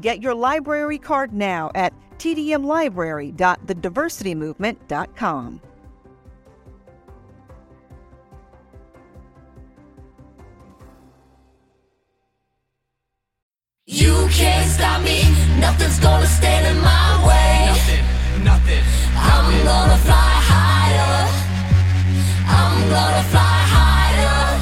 Get your library card now at tdmlibrary.thediversitymovement.com. You can't stop me, nothing's gonna stand in my way. Nothing, nothing. I'm gonna fly higher. I'm gonna fly higher.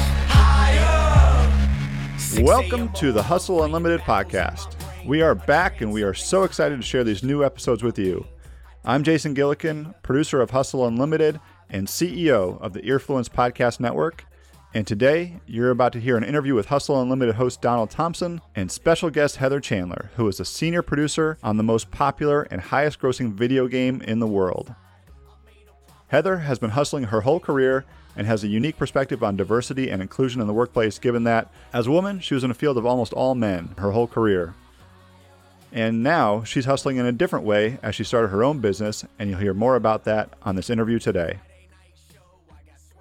Higher. Welcome to the Hustle Unlimited podcast. We are back and we are so excited to share these new episodes with you. I'm Jason Gillikin, producer of Hustle Unlimited and CEO of the Earfluence Podcast Network. And today, you're about to hear an interview with Hustle Unlimited host Donald Thompson and special guest Heather Chandler, who is a senior producer on the most popular and highest grossing video game in the world. Heather has been hustling her whole career and has a unique perspective on diversity and inclusion in the workplace, given that, as a woman, she was in a field of almost all men her whole career. And now she's hustling in a different way as she started her own business, and you'll hear more about that on this interview today.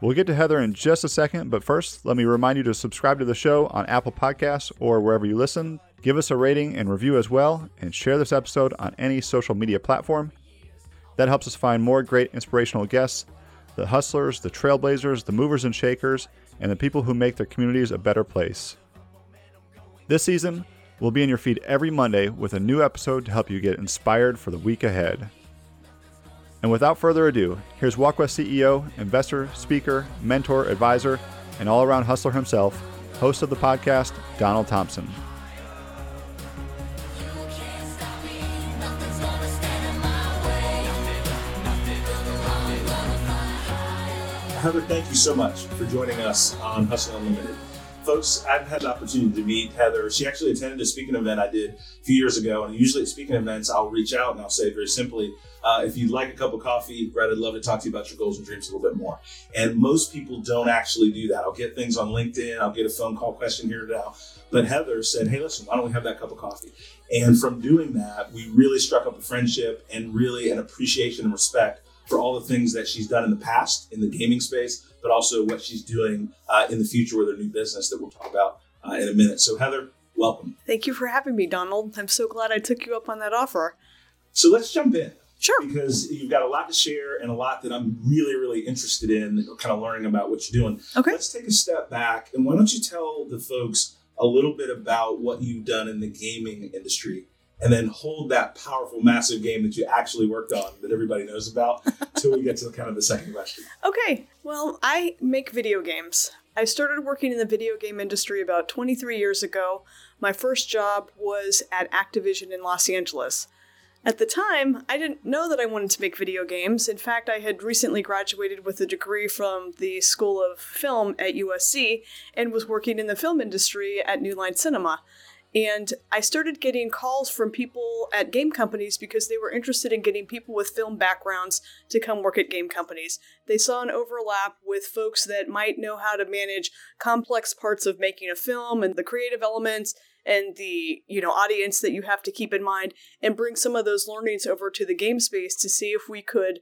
We'll get to Heather in just a second, but first, let me remind you to subscribe to the show on Apple Podcasts or wherever you listen. Give us a rating and review as well, and share this episode on any social media platform. That helps us find more great inspirational guests the hustlers, the trailblazers, the movers and shakers, and the people who make their communities a better place. This season, we'll be in your feed every Monday with a new episode to help you get inspired for the week ahead. And without further ado, here's Walk West CEO, investor, speaker, mentor, advisor, and all around hustler himself, host of the podcast, Donald Thompson. Heather, thank you so much for joining us on Hustle Unlimited. Folks, I've had the opportunity to meet Heather. She actually attended a speaking event I did a few years ago. And usually at speaking events, I'll reach out and I'll say very simply, uh, if you'd like a cup of coffee, Brett, I'd love to talk to you about your goals and dreams a little bit more. And most people don't actually do that. I'll get things on LinkedIn, I'll get a phone call question here now. But Heather said, hey, listen, why don't we have that cup of coffee? And from doing that, we really struck up a friendship and really an appreciation and respect for all the things that she's done in the past in the gaming space, but also what she's doing uh, in the future with her new business that we'll talk about uh, in a minute. So, Heather, welcome. Thank you for having me, Donald. I'm so glad I took you up on that offer. So, let's jump in Sure. because you've got a lot to share and a lot that I'm really, really interested in, kind of learning about what you're doing. Okay. Let's take a step back and why don't you tell the folks a little bit about what you've done in the gaming industry and then hold that powerful, massive game that you actually worked on that everybody knows about till we get to kind of the second question. Okay. Well, I make video games. I started working in the video game industry about 23 years ago. My first job was at Activision in Los Angeles. At the time, I didn't know that I wanted to make video games. In fact, I had recently graduated with a degree from the School of Film at USC and was working in the film industry at New Line Cinema. And I started getting calls from people at game companies because they were interested in getting people with film backgrounds to come work at game companies. They saw an overlap with folks that might know how to manage complex parts of making a film and the creative elements and the, you know, audience that you have to keep in mind and bring some of those learnings over to the game space to see if we could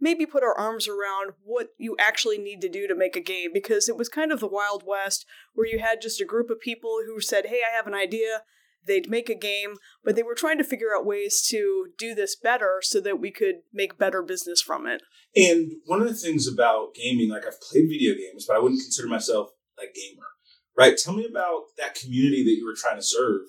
maybe put our arms around what you actually need to do to make a game because it was kind of the Wild West where you had just a group of people who said, Hey, I have an idea. They'd make a game, but they were trying to figure out ways to do this better so that we could make better business from it. And one of the things about gaming, like I've played video games, but I wouldn't consider myself a gamer, right? Tell me about that community that you were trying to serve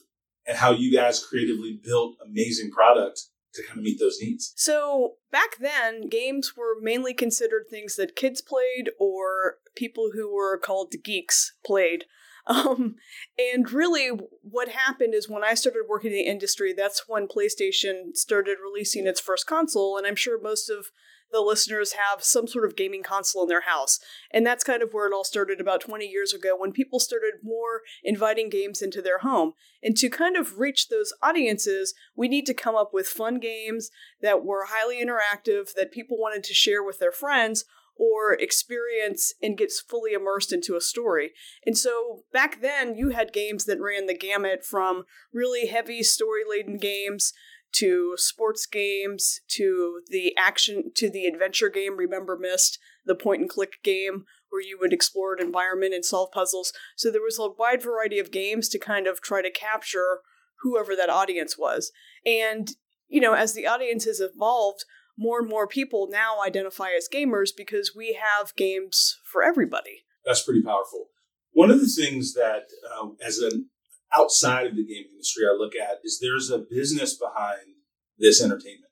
and how you guys creatively built amazing product to kind of meet those needs. So back then, games were mainly considered things that kids played or people who were called geeks played. Um, and really, what happened is when I started working in the industry, that's when PlayStation started releasing its first console. And I'm sure most of the listeners have some sort of gaming console in their house. And that's kind of where it all started about 20 years ago when people started more inviting games into their home. And to kind of reach those audiences, we need to come up with fun games that were highly interactive, that people wanted to share with their friends or experience and gets fully immersed into a story. And so back then, you had games that ran the gamut from really heavy story laden games to sports games to the action to the adventure game remember Myst the point and click game where you would explore an environment and solve puzzles. So there was a wide variety of games to kind of try to capture whoever that audience was. And you know as the audience has evolved more and more people now identify as gamers because we have games for everybody. That's pretty powerful. One of the things that, uh, as an outside of the gaming industry, I look at is there's a business behind this entertainment,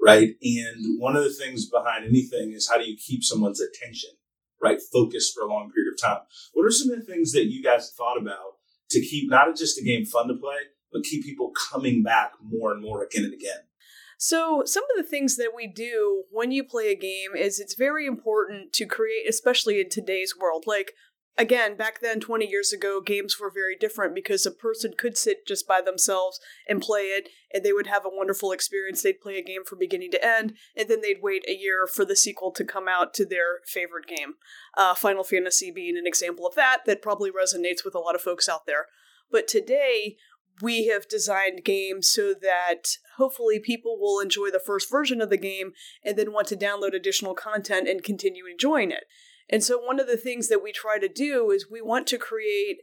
right? And one of the things behind anything is how do you keep someone's attention, right, focused for a long period of time. What are some of the things that you guys thought about to keep not just a game fun to play, but keep people coming back more and more again and again? So, some of the things that we do when you play a game is it's very important to create, especially in today's world. Like, again, back then, 20 years ago, games were very different because a person could sit just by themselves and play it, and they would have a wonderful experience. They'd play a game from beginning to end, and then they'd wait a year for the sequel to come out to their favorite game. Uh, Final Fantasy being an example of that, that probably resonates with a lot of folks out there. But today, we have designed games so that hopefully people will enjoy the first version of the game and then want to download additional content and continue enjoying it. And so, one of the things that we try to do is we want to create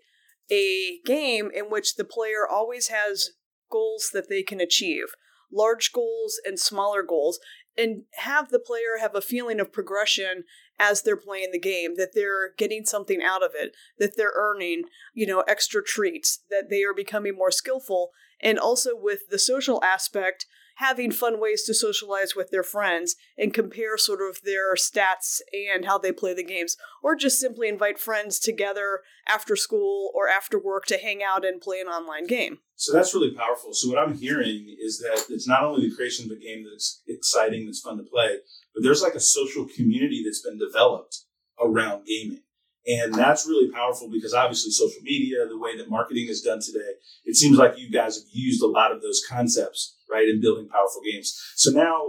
a game in which the player always has goals that they can achieve large goals and smaller goals and have the player have a feeling of progression as they're playing the game that they're getting something out of it that they're earning you know extra treats that they are becoming more skillful. And also with the social aspect having fun ways to socialize with their friends and compare sort of their stats and how they play the games or just simply invite friends together after school or after work to hang out and play an online game So that's really powerful. So what I'm hearing is that it's not only the creation of a game that's exciting, that's fun to play, but there's like a social community that's been developed around gaming. And that's really powerful because obviously social media, the way that marketing is done today, it seems like you guys have used a lot of those concepts, right, in building powerful games. So now,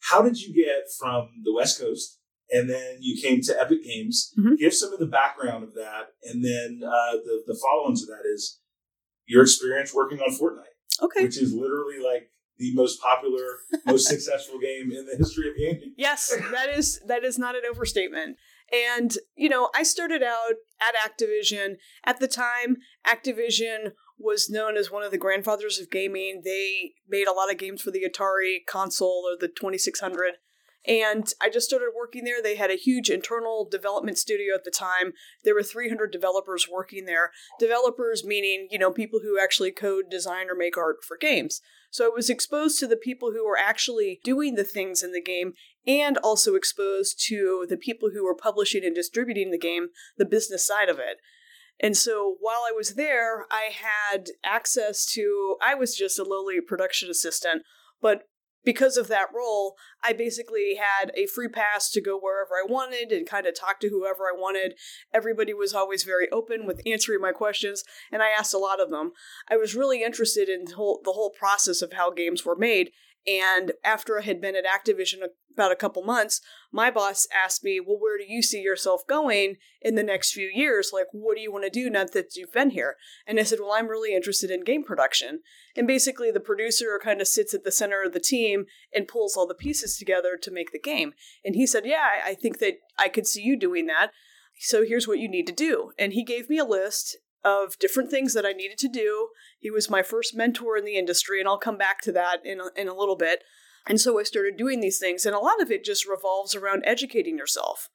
how did you get from the West Coast and then you came to Epic Games? Mhm. Give some of the background of that. And then uh, the, the follow on to that is your experience working on Fortnite, okay which is literally like the most popular, most successful game in the history of gaming. Yes, that is that is not an overstatement. And you know, I started out at Activision. At the time, Activision was known as one of the grandfathers of gaming. They made a lot of games for the Atari console or the 2600. And I just started working there. They had a huge internal development studio at the time. There were 300 developers working there. Developers meaning, you know, people who actually code, design, or make art for games. So I was exposed to the people who were actually doing the things in the game and also exposed to the people who were publishing and distributing the game, the business side of it. And so while I was there, I had access to, I was just a lowly production assistant, but because of that role, I basically had a free pass to go wherever I wanted and kind of talk to whoever I wanted. Everybody was always very open with answering my questions, and I asked a lot of them. I was really interested in the whole, the whole process of how games were made. And after I had been at Activision about a couple months, my boss asked me, Well, where do you see yourself going in the next few years? Like, what do you want to do now that you've been here? And I said, Well, I'm really interested in game production. And basically, the producer kind of sits at the center of the team and pulls all the pieces together to make the game. And he said, Yeah, I think that I could see you doing that. So here's what you need to do. And he gave me a list of different things that I needed to do. He was my first mentor in the industry, and I'll come back to that in a, in a little bit. And so I started doing these things, and a lot of it just revolves around educating yourself.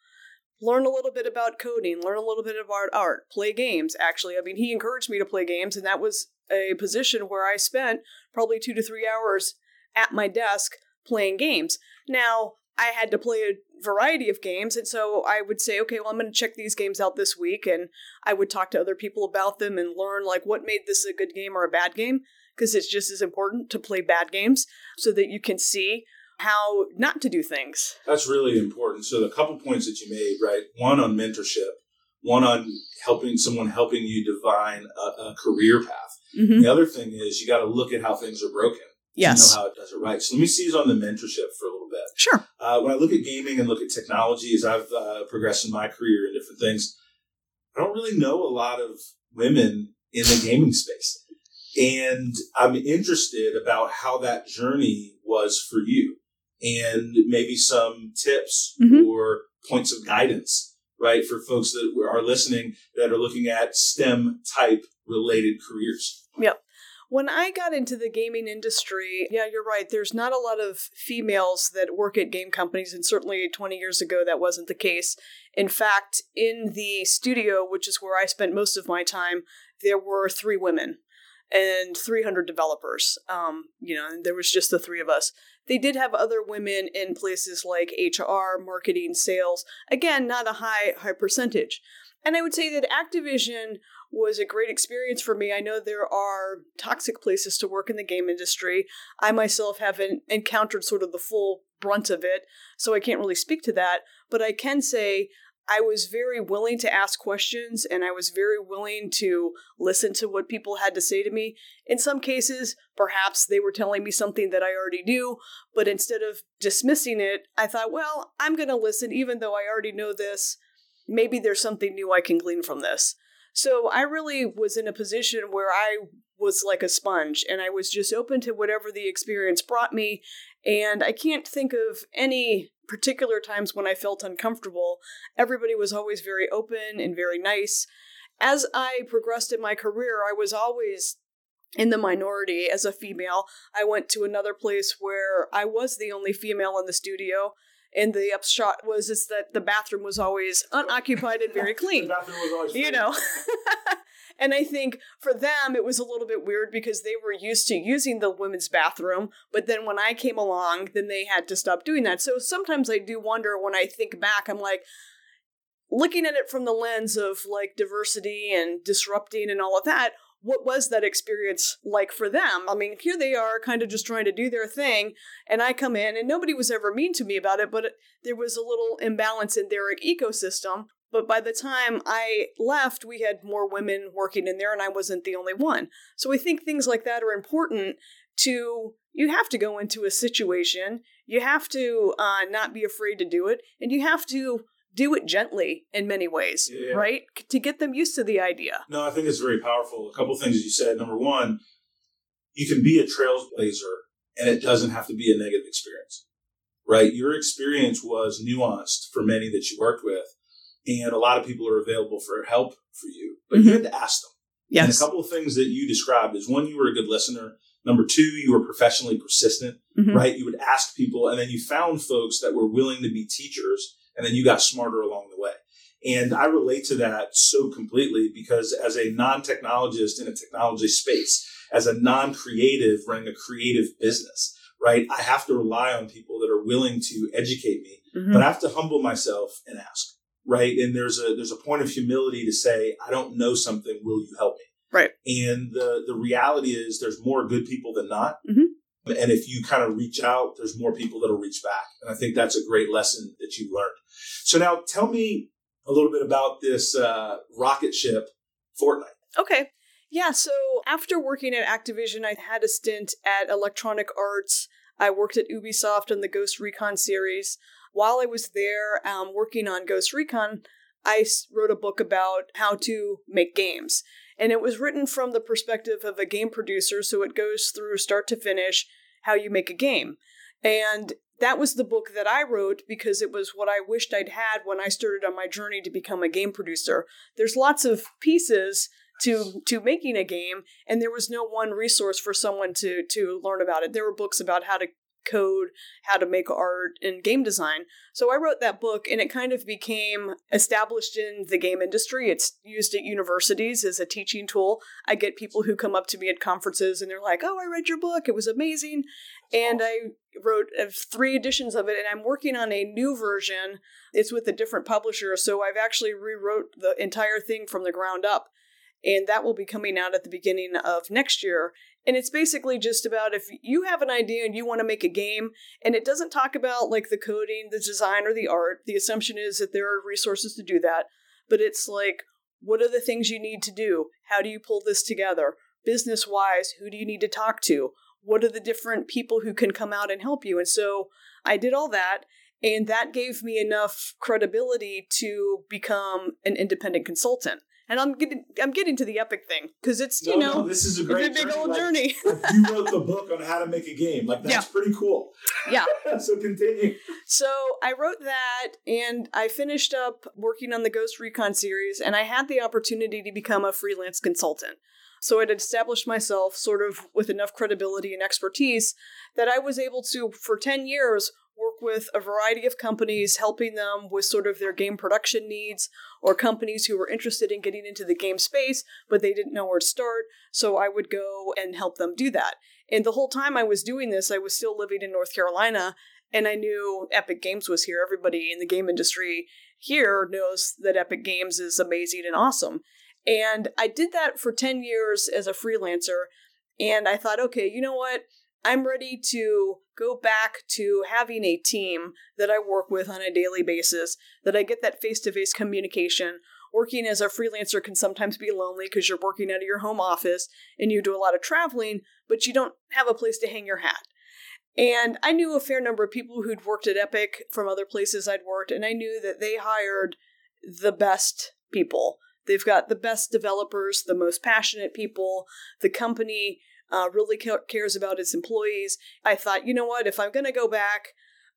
Learn a little bit about coding, learn a little bit about art, play games, actually. I mean, he encouraged me to play games, and that was a position where I spent probably two to three hours at my desk playing games. Now, I had to play a variety of games, and so I would say, okay, well, I'm going to check these games out this week, and I would talk to other people about them and learn like what made this a good game or a bad game, because it's just as important to play bad games so that you can see how not to do things. That's really important. So the couple points that you made, right? One on mentorship, one on helping someone helping you define a, a career path. Mm-hmm. The other thing is you got to look at how things are broken. Yes. Know how it does it right. So let me seize on the mentorship for a little bit. Sure. Uh, when I look at gaming and look at technology as I've uh, progressed in my career in different things, I don't really know a lot of women in the gaming space. And I'm interested about how that journey was for you and maybe some tips Mhm. or points of guidance, right? For folks that are listening that are looking at STEM type related careers. When I got into the gaming industry, yeah, you're right. There's not a lot of females that work at game companies, and certainly 20 years ago that wasn't the case. In fact, in the studio, which is where I spent most of my time, there were three women and 300 developers. Um, you know, and there was just the three of us. They did have other women in places like HR, marketing, sales. Again, not a high high percentage. And I would say that Activision was a great experience for me. I know there are toxic places to work in the game industry. I myself haven't encountered sort of the full brunt of it, so I can't really speak to that. But I can say I was very willing to ask questions and I was very willing to listen to what people had to say to me. In some cases, perhaps they were telling me something that I already knew, but instead of dismissing it, I thought, well, I'm going to listen even though I already know this. Maybe there's something new I can glean from this. So I really was in a position where I was like a sponge and I was just open to whatever the experience brought me. And I can't think of any particular times when I felt uncomfortable. Everybody was always very open and very nice. As I progressed in my career, I was always in the minority as a female. I went to another place where I was the only female in the studio. And the upshot was is that the bathroom was always unoccupied and very clean bathroom was always you know. and I think for them it was a little bit weird because they were used to using the women's bathroom, but then when I came along, then they had to stop doing that. So sometimes I do wonder when I think back, I'm like looking at it from the lens of like diversity and disrupting and all of that. What was that experience like for them? I mean, here they are kind of just trying to do their thing, and I come in, and nobody was ever mean to me about it, but it, there was a little imbalance in their ecosystem. But by the time I left, we had more women working in there, and I wasn't the only one. So I think things like that are important to, you have to go into a situation, you have to uh, not be afraid to do it, and you have to do it gently in many ways, Yeah. right? To get them used to the idea. No, I think it's very powerful. A couple things you said. Number one, you can be a trailblazer and it doesn't have to be a negative experience, right? Your experience was nuanced for many that you worked with, and a lot of people are available for help for you, but you had to ask them. And a couple of things that you described is one, you were a good listener. Number two, you were professionally persistent, Mhm. right? You would ask people, and then you found folks that were willing to be teachers, and then you got smarter along the way. And I relate to that so completely because as a non technologist in a technology space, as a non creative running a creative business, right, I have to rely on people that are willing to educate me, Mhm. but I have to humble myself and ask, right? And there's a there's a point of humility to say, I don't know something, will you help me? Right. And the the reality is there's more good people than not. Mhm. And if you kind of reach out, there's more people that'll reach back. And I think that's a great lesson that you learned. So now tell me a little bit about this uh, rocket ship Fortnite. Okay. Yeah, so after working at Activision, I had a stint at Electronic Arts. I worked at Ubisoft on the Ghost Recon series. While I was there um, working on Ghost Recon, I wrote a book about how to make games. And it was written from the perspective of a game producer, so it goes through start to finish how you make a game. And that was the book that I wrote because it was what I wished I'd had when I started on my journey to become a game producer. There's lots of pieces to to making a game and there was no one resource for someone to to learn about it. There were books about how to code, how to make art and game design. So I wrote that book and it kind of became established in the game industry. It's used at universities as a teaching tool. I get people who come up to me at conferences and they're like, "Oh, I read your book. It was amazing." And I wrote three editions of it and I'm working on a new version. It's with a different publisher, so I've actually rewrote the entire thing from the ground up. And that will be coming out at the beginning of next year. And it's basically just about if you have an idea and you want to make a game, and it doesn't talk about like the coding, the design, or the art. The assumption is that there are resources to do that. But it's like, what are the things you need to do? How do you pull this together? Business wise, who do you need to talk to? What are the different people who can come out and help you? And so I did all that. And that gave me enough credibility to become an independent consultant. And I'm getting I'm getting to the epic thing because it's you No, know no, this is a it's great a big journey. old Like, journey. you wrote the book on how to make a game. Like that's Yeah. pretty cool. yeah. so continue. So I wrote that and I finished up working on the Ghost Recon series and I had the opportunity to become a freelance consultant. So I'd established myself sort of with enough credibility and expertise that I was able to, for 10 years, work with a variety of companies, helping them with sort of their game production needs, or companies who were interested in getting into the game space, but they didn't know where to start. So I would go and help them do that. And the whole time I was doing this, I was still living in North Carolina, and I knew Epic Games was here. Everybody in the game industry here knows that Epic Games is amazing and awesome. And I did that for 10 years as a freelancer. And I thought, okay, you know what? I'm ready to go back to having a team that I work with on a daily basis, that I get that face to face communication. Working as a freelancer can sometimes be lonely because you're working out of your home office and you do a lot of traveling, but you don't have a place to hang your hat. And I knew a fair number of people who'd worked at Epic from other places I'd worked, and I knew that they hired the best people. They've got the best developers, the most passionate people. The company uh, really ca- cares about its employees. I thought, you know what? If I'm going to go back,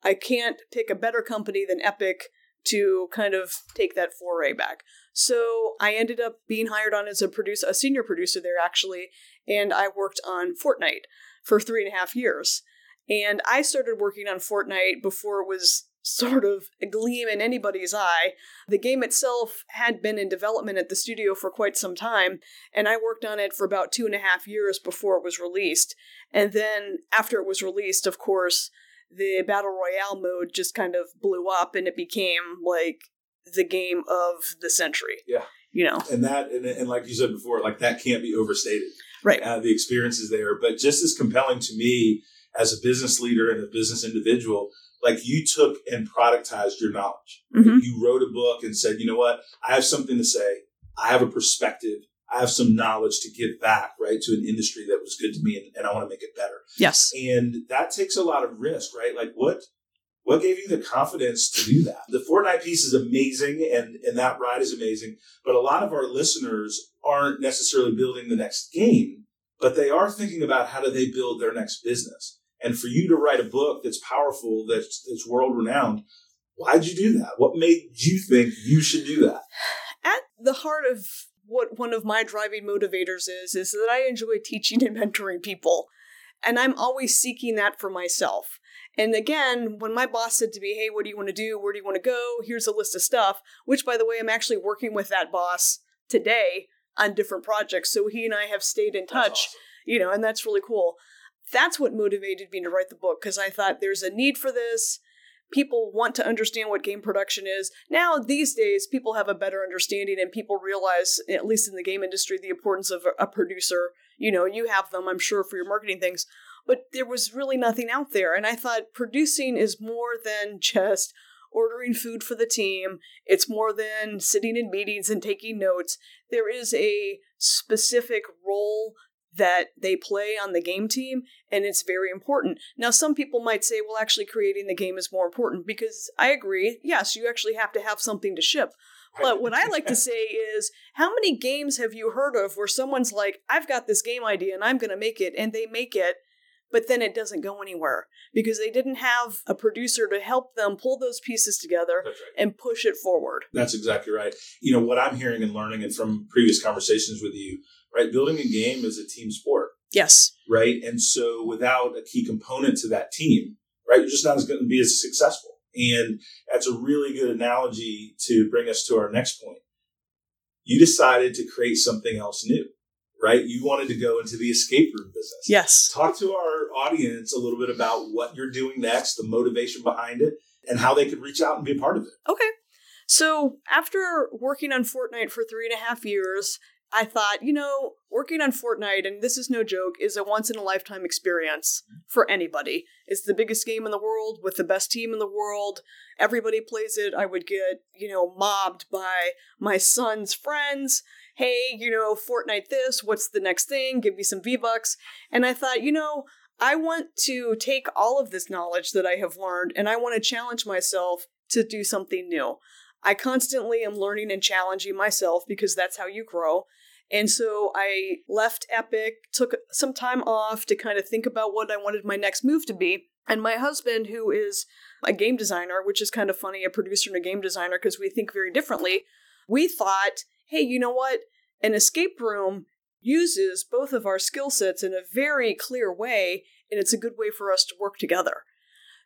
I can't pick a better company than Epic to kind of take that foray back. So I ended up being hired on as a producer, a senior producer there actually, and I worked on Fortnite for three and a half years. And I started working on Fortnite before it was sort of a gleam in anybody's eye. The game itself had been in development at the studio for quite some time, and I worked on it for about two and a half years before it was released. And then after it was released, of course, the Battle Royale mode just kind of blew up and it became like the game of the century. Yeah. You know, And that, and, and like you said before, like that can't be overstated. right. Uh, the experience is there, but just as compelling to me as a business leader and a business individual, like you took and productized your knowledge. Mhm. You wrote a book and said, you know what? I have something to say. I have a perspective. I have some knowledge to give back, right, to an industry that was good to me, and, and I want to make it better. Yes. And that takes a lot of risk, right? Like what what gave you the confidence to do that? The Fortnite piece is amazing and, and that ride is amazing, but a lot of our listeners aren't necessarily building the next game, but they are thinking about how do they build their next business. And for you to write a book that's powerful, that's that's world renowned, why'd you do that? What made you think you should do that? at the heart of what one of my driving motivators is is that I enjoy teaching and mentoring people. And I'm always seeking that for myself. And again, when my boss said to me, Hey, what do you want to do? Where do you want to go? Here's a list of stuff, which by the way, I'm actually working with that boss today on different projects. So he and I have stayed in touch, awesome. you know, and that's really cool. That's what motivated me to write the book because I thought there's a need for this people want to understand what game production is. Now, these days, people have a better understanding and people realize, at least in the game industry, the importance of a, producer. You know, you have them, I'm sure, for your marketing things. But there was really nothing out there. And I thought producing is more than just ordering food for the team, it's more than sitting in meetings and taking notes. There is a specific role that they play on the game team, and it's very important. Now, some people might say, well, actually, creating the game is more important because I agree. Yes, you actually have to have something to ship. But what I like to say is, how many games have you heard of where someone's like, I've got this game idea and I'm going to make it, and they make it, but then it doesn't go anywhere because they didn't have a producer to help them pull those pieces together right. and push it forward. That's exactly right. You know, what I'm hearing and learning and from previous conversations with you, right? Building a game is a team sport, Yes. right? And so without a key component to that team, right, you're just not as going to be as successful. And that's a really good analogy to bring us to our next point. You decided to create something else new, right? You wanted to go into the escape room business. Yes. Talk to our audience a little bit about what you're doing next, the motivation behind it, and how they could reach out and be a part of it. Okay. So after working on Fortnite for three and a half years, I thought, you know, working on Fortnite, and this is no joke, is a once in a lifetime experience for anybody. It's the biggest game in the world with the best team in the world. Everybody plays it. I would get, you know, mobbed by my son's friends. Hey, you know, Fortnite this, what's the next thing? Give me some V-Bucks. And I thought, you know, I want to take all of this knowledge that I have learned and I want to challenge myself to do something new. I constantly am learning and challenging myself because that's how you grow. And so I left Epic, took some time off to kind of think about what I wanted my next move to be. And my husband, who is a game designer, which is kind of funny, a producer and a game designer, because we think very differently, we thought, hey, you know what? An escape room uses both of our skill sets in a very clear way, and it's a good way for us to work together.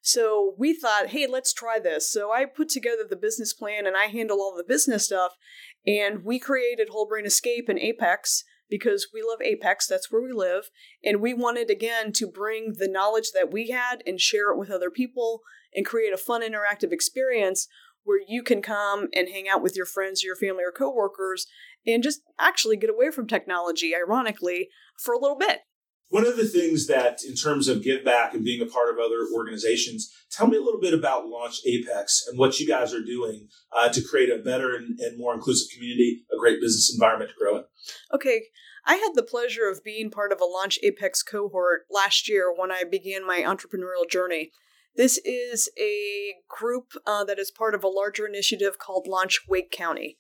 So we thought, hey, let's try this. So I put together the business plan and I handle all the business stuff. And we created Whole Brain Escape and Apex because we love Apex, that's where we live. And we wanted, again, to bring the knowledge that we had and share it with other people and create a fun, interactive experience where you can come and hang out with your friends, your family, or coworkers and just actually get away from technology, ironically, for a little bit. One of the things that, in terms of give back and being a part of other organizations, tell me a little bit about Launch Apex and what you guys are doing uh, to create a better and, and more inclusive community, a great business environment to grow in. Okay, I had the pleasure of being part of a Launch Apex cohort last year when I began my entrepreneurial journey. This is a group uh, that is part of a larger initiative called Launch Wake County.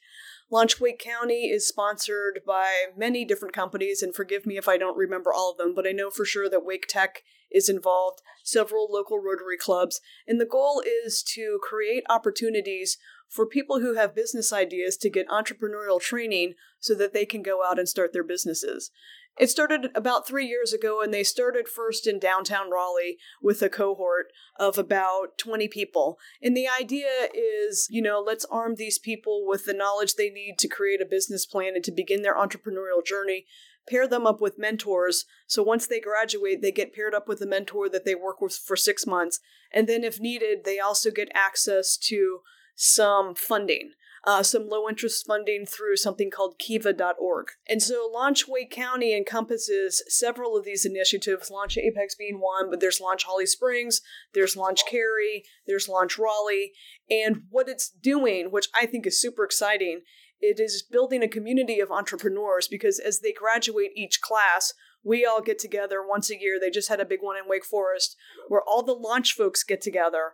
Launch Wake County is sponsored by many different companies, and forgive me if I don't remember all of them, but I know for sure that Wake Tech is involved, several local Rotary clubs, and the goal is to create opportunities for people who have business ideas to get entrepreneurial training so that they can go out and start their businesses. It started about three years ago, and they started first in downtown Raleigh with a cohort of about 20 people. And the idea is, you know, let's arm these people with the knowledge they need to create a business plan and to begin their entrepreneurial journey. Pair them up with mentors. So once they graduate, they get paired up with a mentor that they work with for six months. And then, if needed, they also get access to some funding uh, some low interest funding through something called kiva.org. And so Launch Wake County encompasses several of these initiatives, Launch Apex being one, but there's Launch Holly Springs, there's Launch Cary, there's Launch Raleigh. And what it's doing, which I think is super exciting, it is building a community of entrepreneurs because as they graduate each class, we all get together once a year. They just had a big one in Wake Forest where all the launch folks get together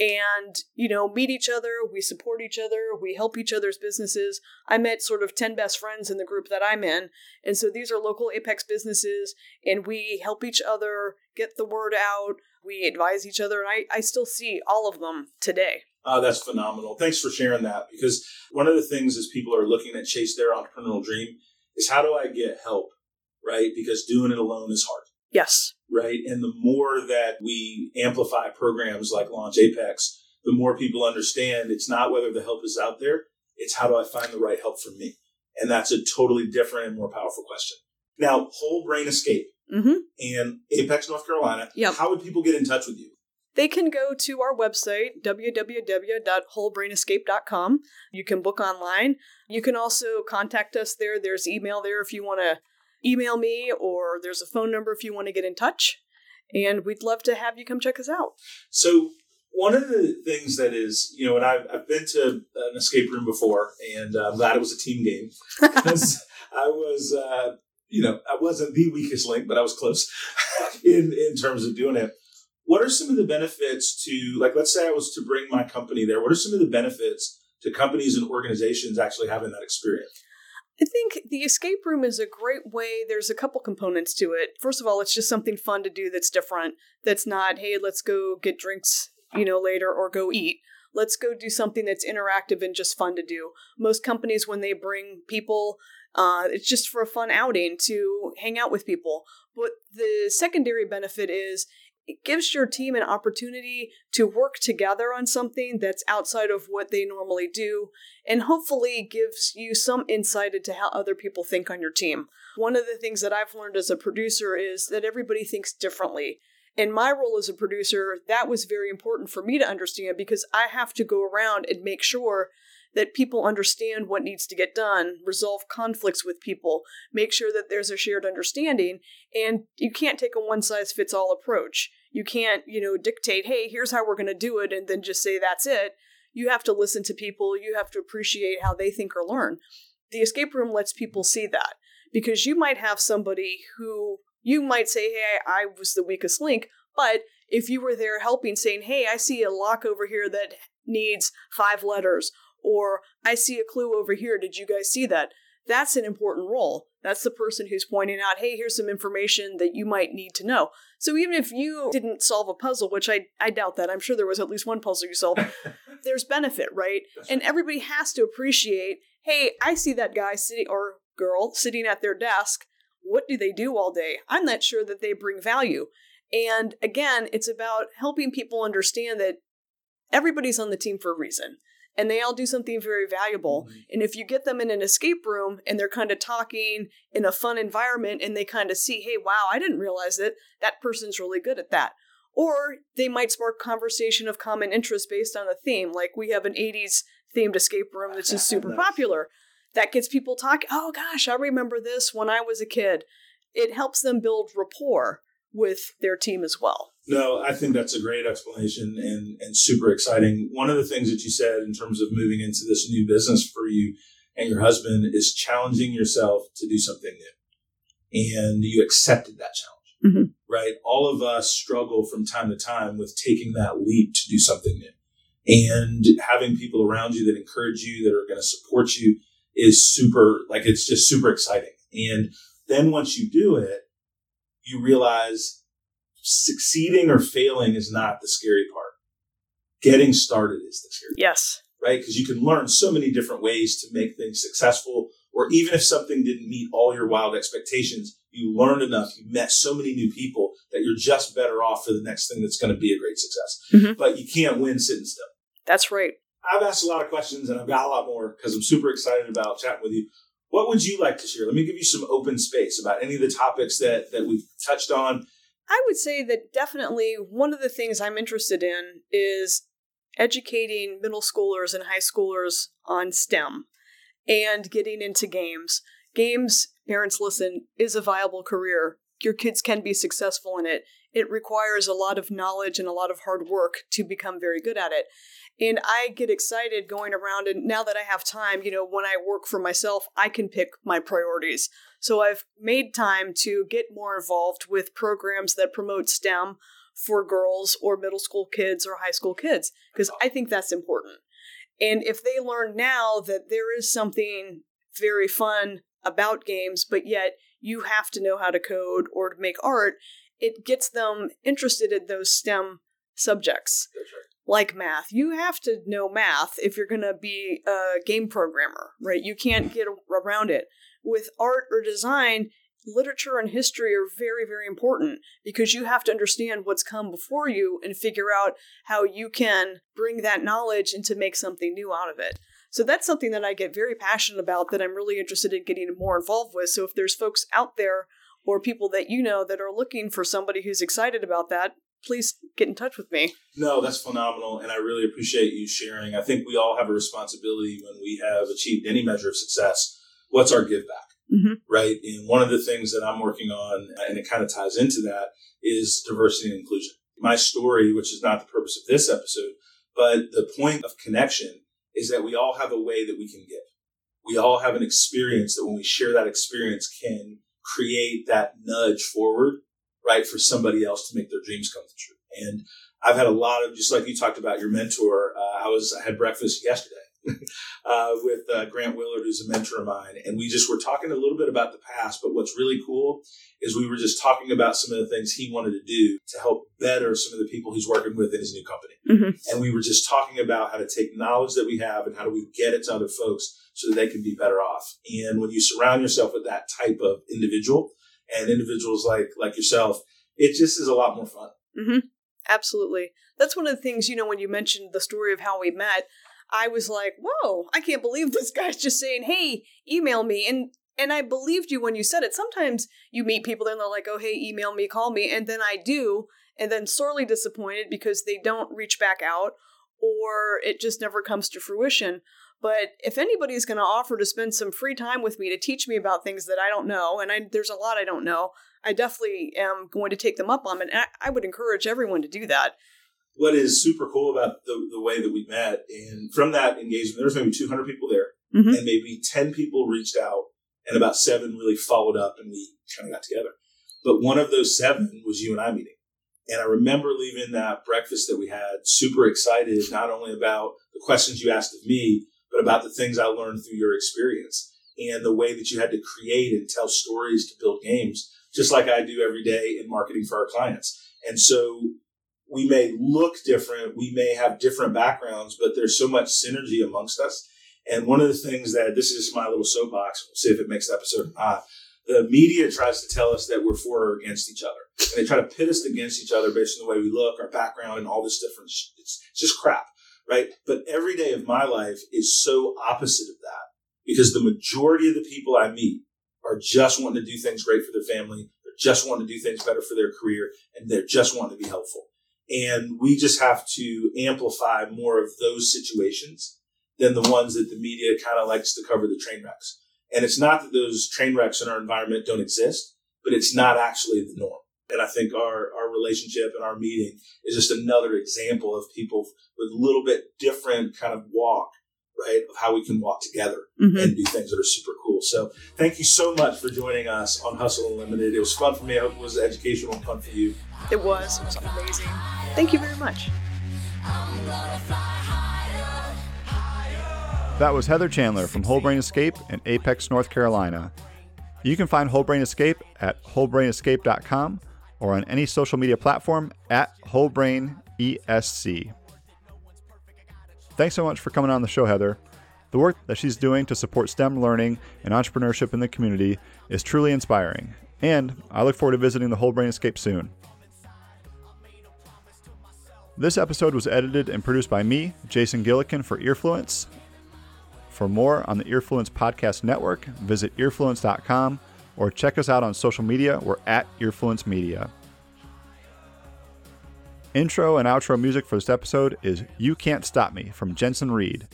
and you know meet each other we support each other we help each other's businesses i met sort of 10 best friends in the group that i'm in and so these are local apex businesses and we help each other get the word out we advise each other and i, I still see all of them today Uh, that's phenomenal. Thanks for sharing that because one of the things is people are looking at chase their entrepreneurial dream is how do I get help, right? Because doing it alone is hard. yes right? And the more that we amplify programs like Launch Apex, the more people understand it's not whether the help is out there, it's how do I find the right help for me? And that's a totally different and more powerful question. Now, Whole Brain Escape mm-hmm. and Apex, North Carolina, Yep. how would people get in touch with you? They can go to our website, www.wholebrainescape.com. You can book online. You can also contact us there. There's email there if you want to email me, or there's a phone number if you want to get in touch. And we'd love to have you come check us out. So one of the things that is, you know, and I've, I've been to an escape room before, and I'm glad it was a team game because I was, uh, you know, I wasn't the weakest link, but I was close in in terms of doing it. What are some of the benefits to, like, let's say I was to bring my company there? What are some of the benefits to companies and organizations actually having that experience? I think the escape room is a great way. There's a couple components to it. First of all, it's just something fun to do that's different. That's not, hey, let's go get drinks, you know, later or go eat. Let's go do something that's interactive and just fun to do. Most companies, when they bring people, uh, it's just for a fun outing to hang out with people. But the secondary benefit is it gives your team an opportunity to work together on something that's outside of what they normally do and hopefully gives you some insight into how other people think on your team. One of the things that I've learned as a producer is that everybody thinks differently. In my role as a producer, that was very important for me to understand because I have to go around and make sure that people understand what needs to get done, resolve conflicts with people, make sure that there's a shared understanding, and you can't take a one size fits all approach. You can't, you know, dictate, hey, here's how we're going to do it, and then just say that's it. You have to listen to people, you have to appreciate how they think or learn. The escape room lets people see that because you might have somebody who you might say, hey, I was the weakest link, but if you were there helping, saying, hey, I see a lock over here that needs five letters, or I see a clue over here, did you guys see that? That's an important role. That's the person who's pointing out, hey, here's some information that you might need to know. So even if you didn't solve a puzzle, which I, I doubt that, I'm sure there was at least one puzzle you solved, there's benefit, right? And everybody has to appreciate, hey, I see that guy sitting or girl sitting at their desk. What do they do all day? I'm not sure that they bring value. And again, it's about helping people understand that everybody's on the team for a reason and they all do something very valuable. Mm-hmm. And if you get them in an escape room and they're kind of talking in a fun environment and they kind of see, hey, wow, I didn't realize it, that person's really good at that. Or they might spark conversation of common interest based on a theme. Like we have an 80s themed escape room that's just super popular. That gets people talking, oh gosh, I remember this when I was a kid. It helps them build rapport with their team as well. No, I think that's a great explanation and, and super exciting. One of the things that you said in terms of moving into this new business for you and your husband is challenging yourself to do something new. And you accepted that challenge, Mhm. right? All of us struggle from time to time with taking that leap to do something new. And having people around you that encourage you, that are going to support you is super, like, it's just super exciting. And then once you do it, you realize succeeding or failing is not the scary part. Getting started is the scary Yes. right? Because you can learn so many different ways to make things successful. Or even if something didn't meet all your wild expectations, you learned enough, you met so many new people that you're just better off for the next thing that's going to be a great success. Mhm. But you can't win sitting still. That's right. I've asked a lot of questions and I've got a lot more because I'm super excited about chatting with you. What would you like to share? Let me give you some open space about any of the topics that, that we've touched on. I would say that definitely one of the things I'm interested in is educating middle schoolers and high schoolers on STEM and getting into games. Games, parents listen, is a viable career. Your kids can be successful in it. It requires a lot of knowledge and a lot of hard work to become very good at it. And I get excited going around, and now that I have time, you know, when I work for myself, I can pick my priorities. So I've made time to get more involved with programs that promote STEM for girls or middle school kids or high school kids, because I think that's important. And if they learn now that there is something very fun about games, but yet you have to know how to code or to make art, it gets them interested in those STEM subjects like math. You have to know math if you're going to be a game programmer, right? You can't get around it. With art or design, literature and history are very, very important because you have to understand what's come before you and figure out how you can bring that knowledge and to make something new out of it. So that's something that I get very passionate about that I'm really interested in getting more involved with. So if there's folks out there or people that you know that are looking for somebody who's excited about that, please get in touch with me. No, that's phenomenal. And I really appreciate you sharing. I think we all have a responsibility when we have achieved any measure of success. What's our give back? Mhm. Right. And one of the things that I'm working on, and it kind of ties into that, is diversity and inclusion. My story, which is not the purpose of this episode, but the point of connection is that we all have a way that we can give. We all have an experience that when we share that experience can create that nudge forward, right, for somebody else to make their dreams come true. And I've had a lot of, just like you talked about your mentor, uh, I was, I had breakfast yesterday. uh, with uh, Grant Willard, who's a mentor of mine, and we just were talking a little bit about the past. But what's really cool is we were just talking about some of the things he wanted to do to help better some of the people he's working with in his new company. Mhm. And we were just talking about how to take knowledge that we have and how do we get it to other folks so that they can be better off. And when you surround yourself with that type of individual and individuals like like yourself, it just is a lot more fun. hmm Absolutely. That's one of the things, you know, when you mentioned the story of how we met, I was like, whoa, I can't believe this guy's just saying, hey, email me. And and I believed you when you said it. Sometimes you meet people and they're like, oh, hey, email me, call me. And then I do, and then sorely disappointed because they don't reach back out or it just never comes to fruition. But if anybody's going to offer to spend some free time with me to teach me about things that I don't know, and I, there's a lot I don't know, I definitely am going to take them up on it. And I, I would encourage everyone to do that. What is super cool about the, the way that we met, and from that engagement, there was maybe 200 people there, Mhm. and maybe 10 people reached out, and about seven really followed up, and we kind of got together. But one of those seven was you and I meeting. And I remember leaving that breakfast that we had super excited, not only about the questions you asked of me, but about the things I learned through your experience and the way that you had to create and tell stories to build games, just like I do every day in marketing for our clients. And so we may look different, we may have different backgrounds, but there's so much synergy amongst us. And one of the things that this is my little soapbox, we'll see if it makes the episode. The media tries to tell us that we're for or against each other. And they try to pit us against each other based on the way we look, our background, and all this different. sh- It's, it's just crap, right? But every day of my life is so opposite of that because the majority of the people I meet are just wanting to do things great for their family. They're just wanting to do things better for their career, and they're just wanting to be helpful. And we just have to amplify more of those situations than the ones that the media kind of likes to cover the train wrecks. And it's not that those train wrecks in our environment don't exist, but it's not actually the norm. And I think our, our relationship and our meeting is just another example of people with a little bit different kind of walk, right? Of how we can walk together Mhm. and do things that are super cool. So thank you so much for joining us on Hustle Unlimited. It was fun for me. I hope it was educational and fun for you. It was. It was amazing. Thank you very much. That was Heather Chandler from Whole Brain Escape in Apex, North Carolina. You can find Whole Brain Escape at wholebrainescape.com or on any social media platform at wholebrainesc. Thanks so much for coming on the show, Heather. The work that she's doing to support STEM learning and entrepreneurship in the community is truly inspiring, and I look forward to visiting the Whole Brain Escape soon. This episode was edited and produced by me, Jason Gillikin, for Earfluence. For more on the Earfluence Podcast Network, visit earfluence.com or check us out on social media. We're at Earfluence Media. Intro and outro music for this episode is You Can't Stop Me from Jensen Reed.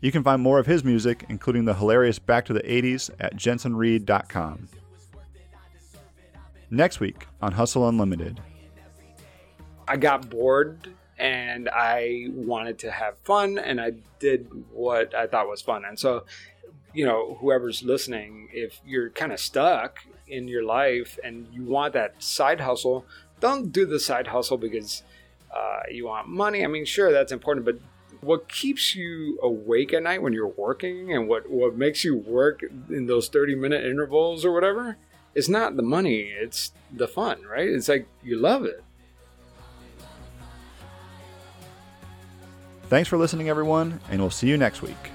You can find more of his music, including the hilarious Back to the 80s, at jensenreed.com. Next week on Hustle Unlimited. I got bored and I wanted to have fun and I did what I thought was fun. And so, you know, whoever's listening, if you're kind of stuck in your life and you want that side hustle, don't do the side hustle because uh, you want money. I mean, sure, that's important, but what keeps you awake at night when you're working and what, what makes you work in those 30 minute intervals or whatever is not the money, it's the fun, right? It's like you love it. Thanks for listening, everyone, and we'll see you next week.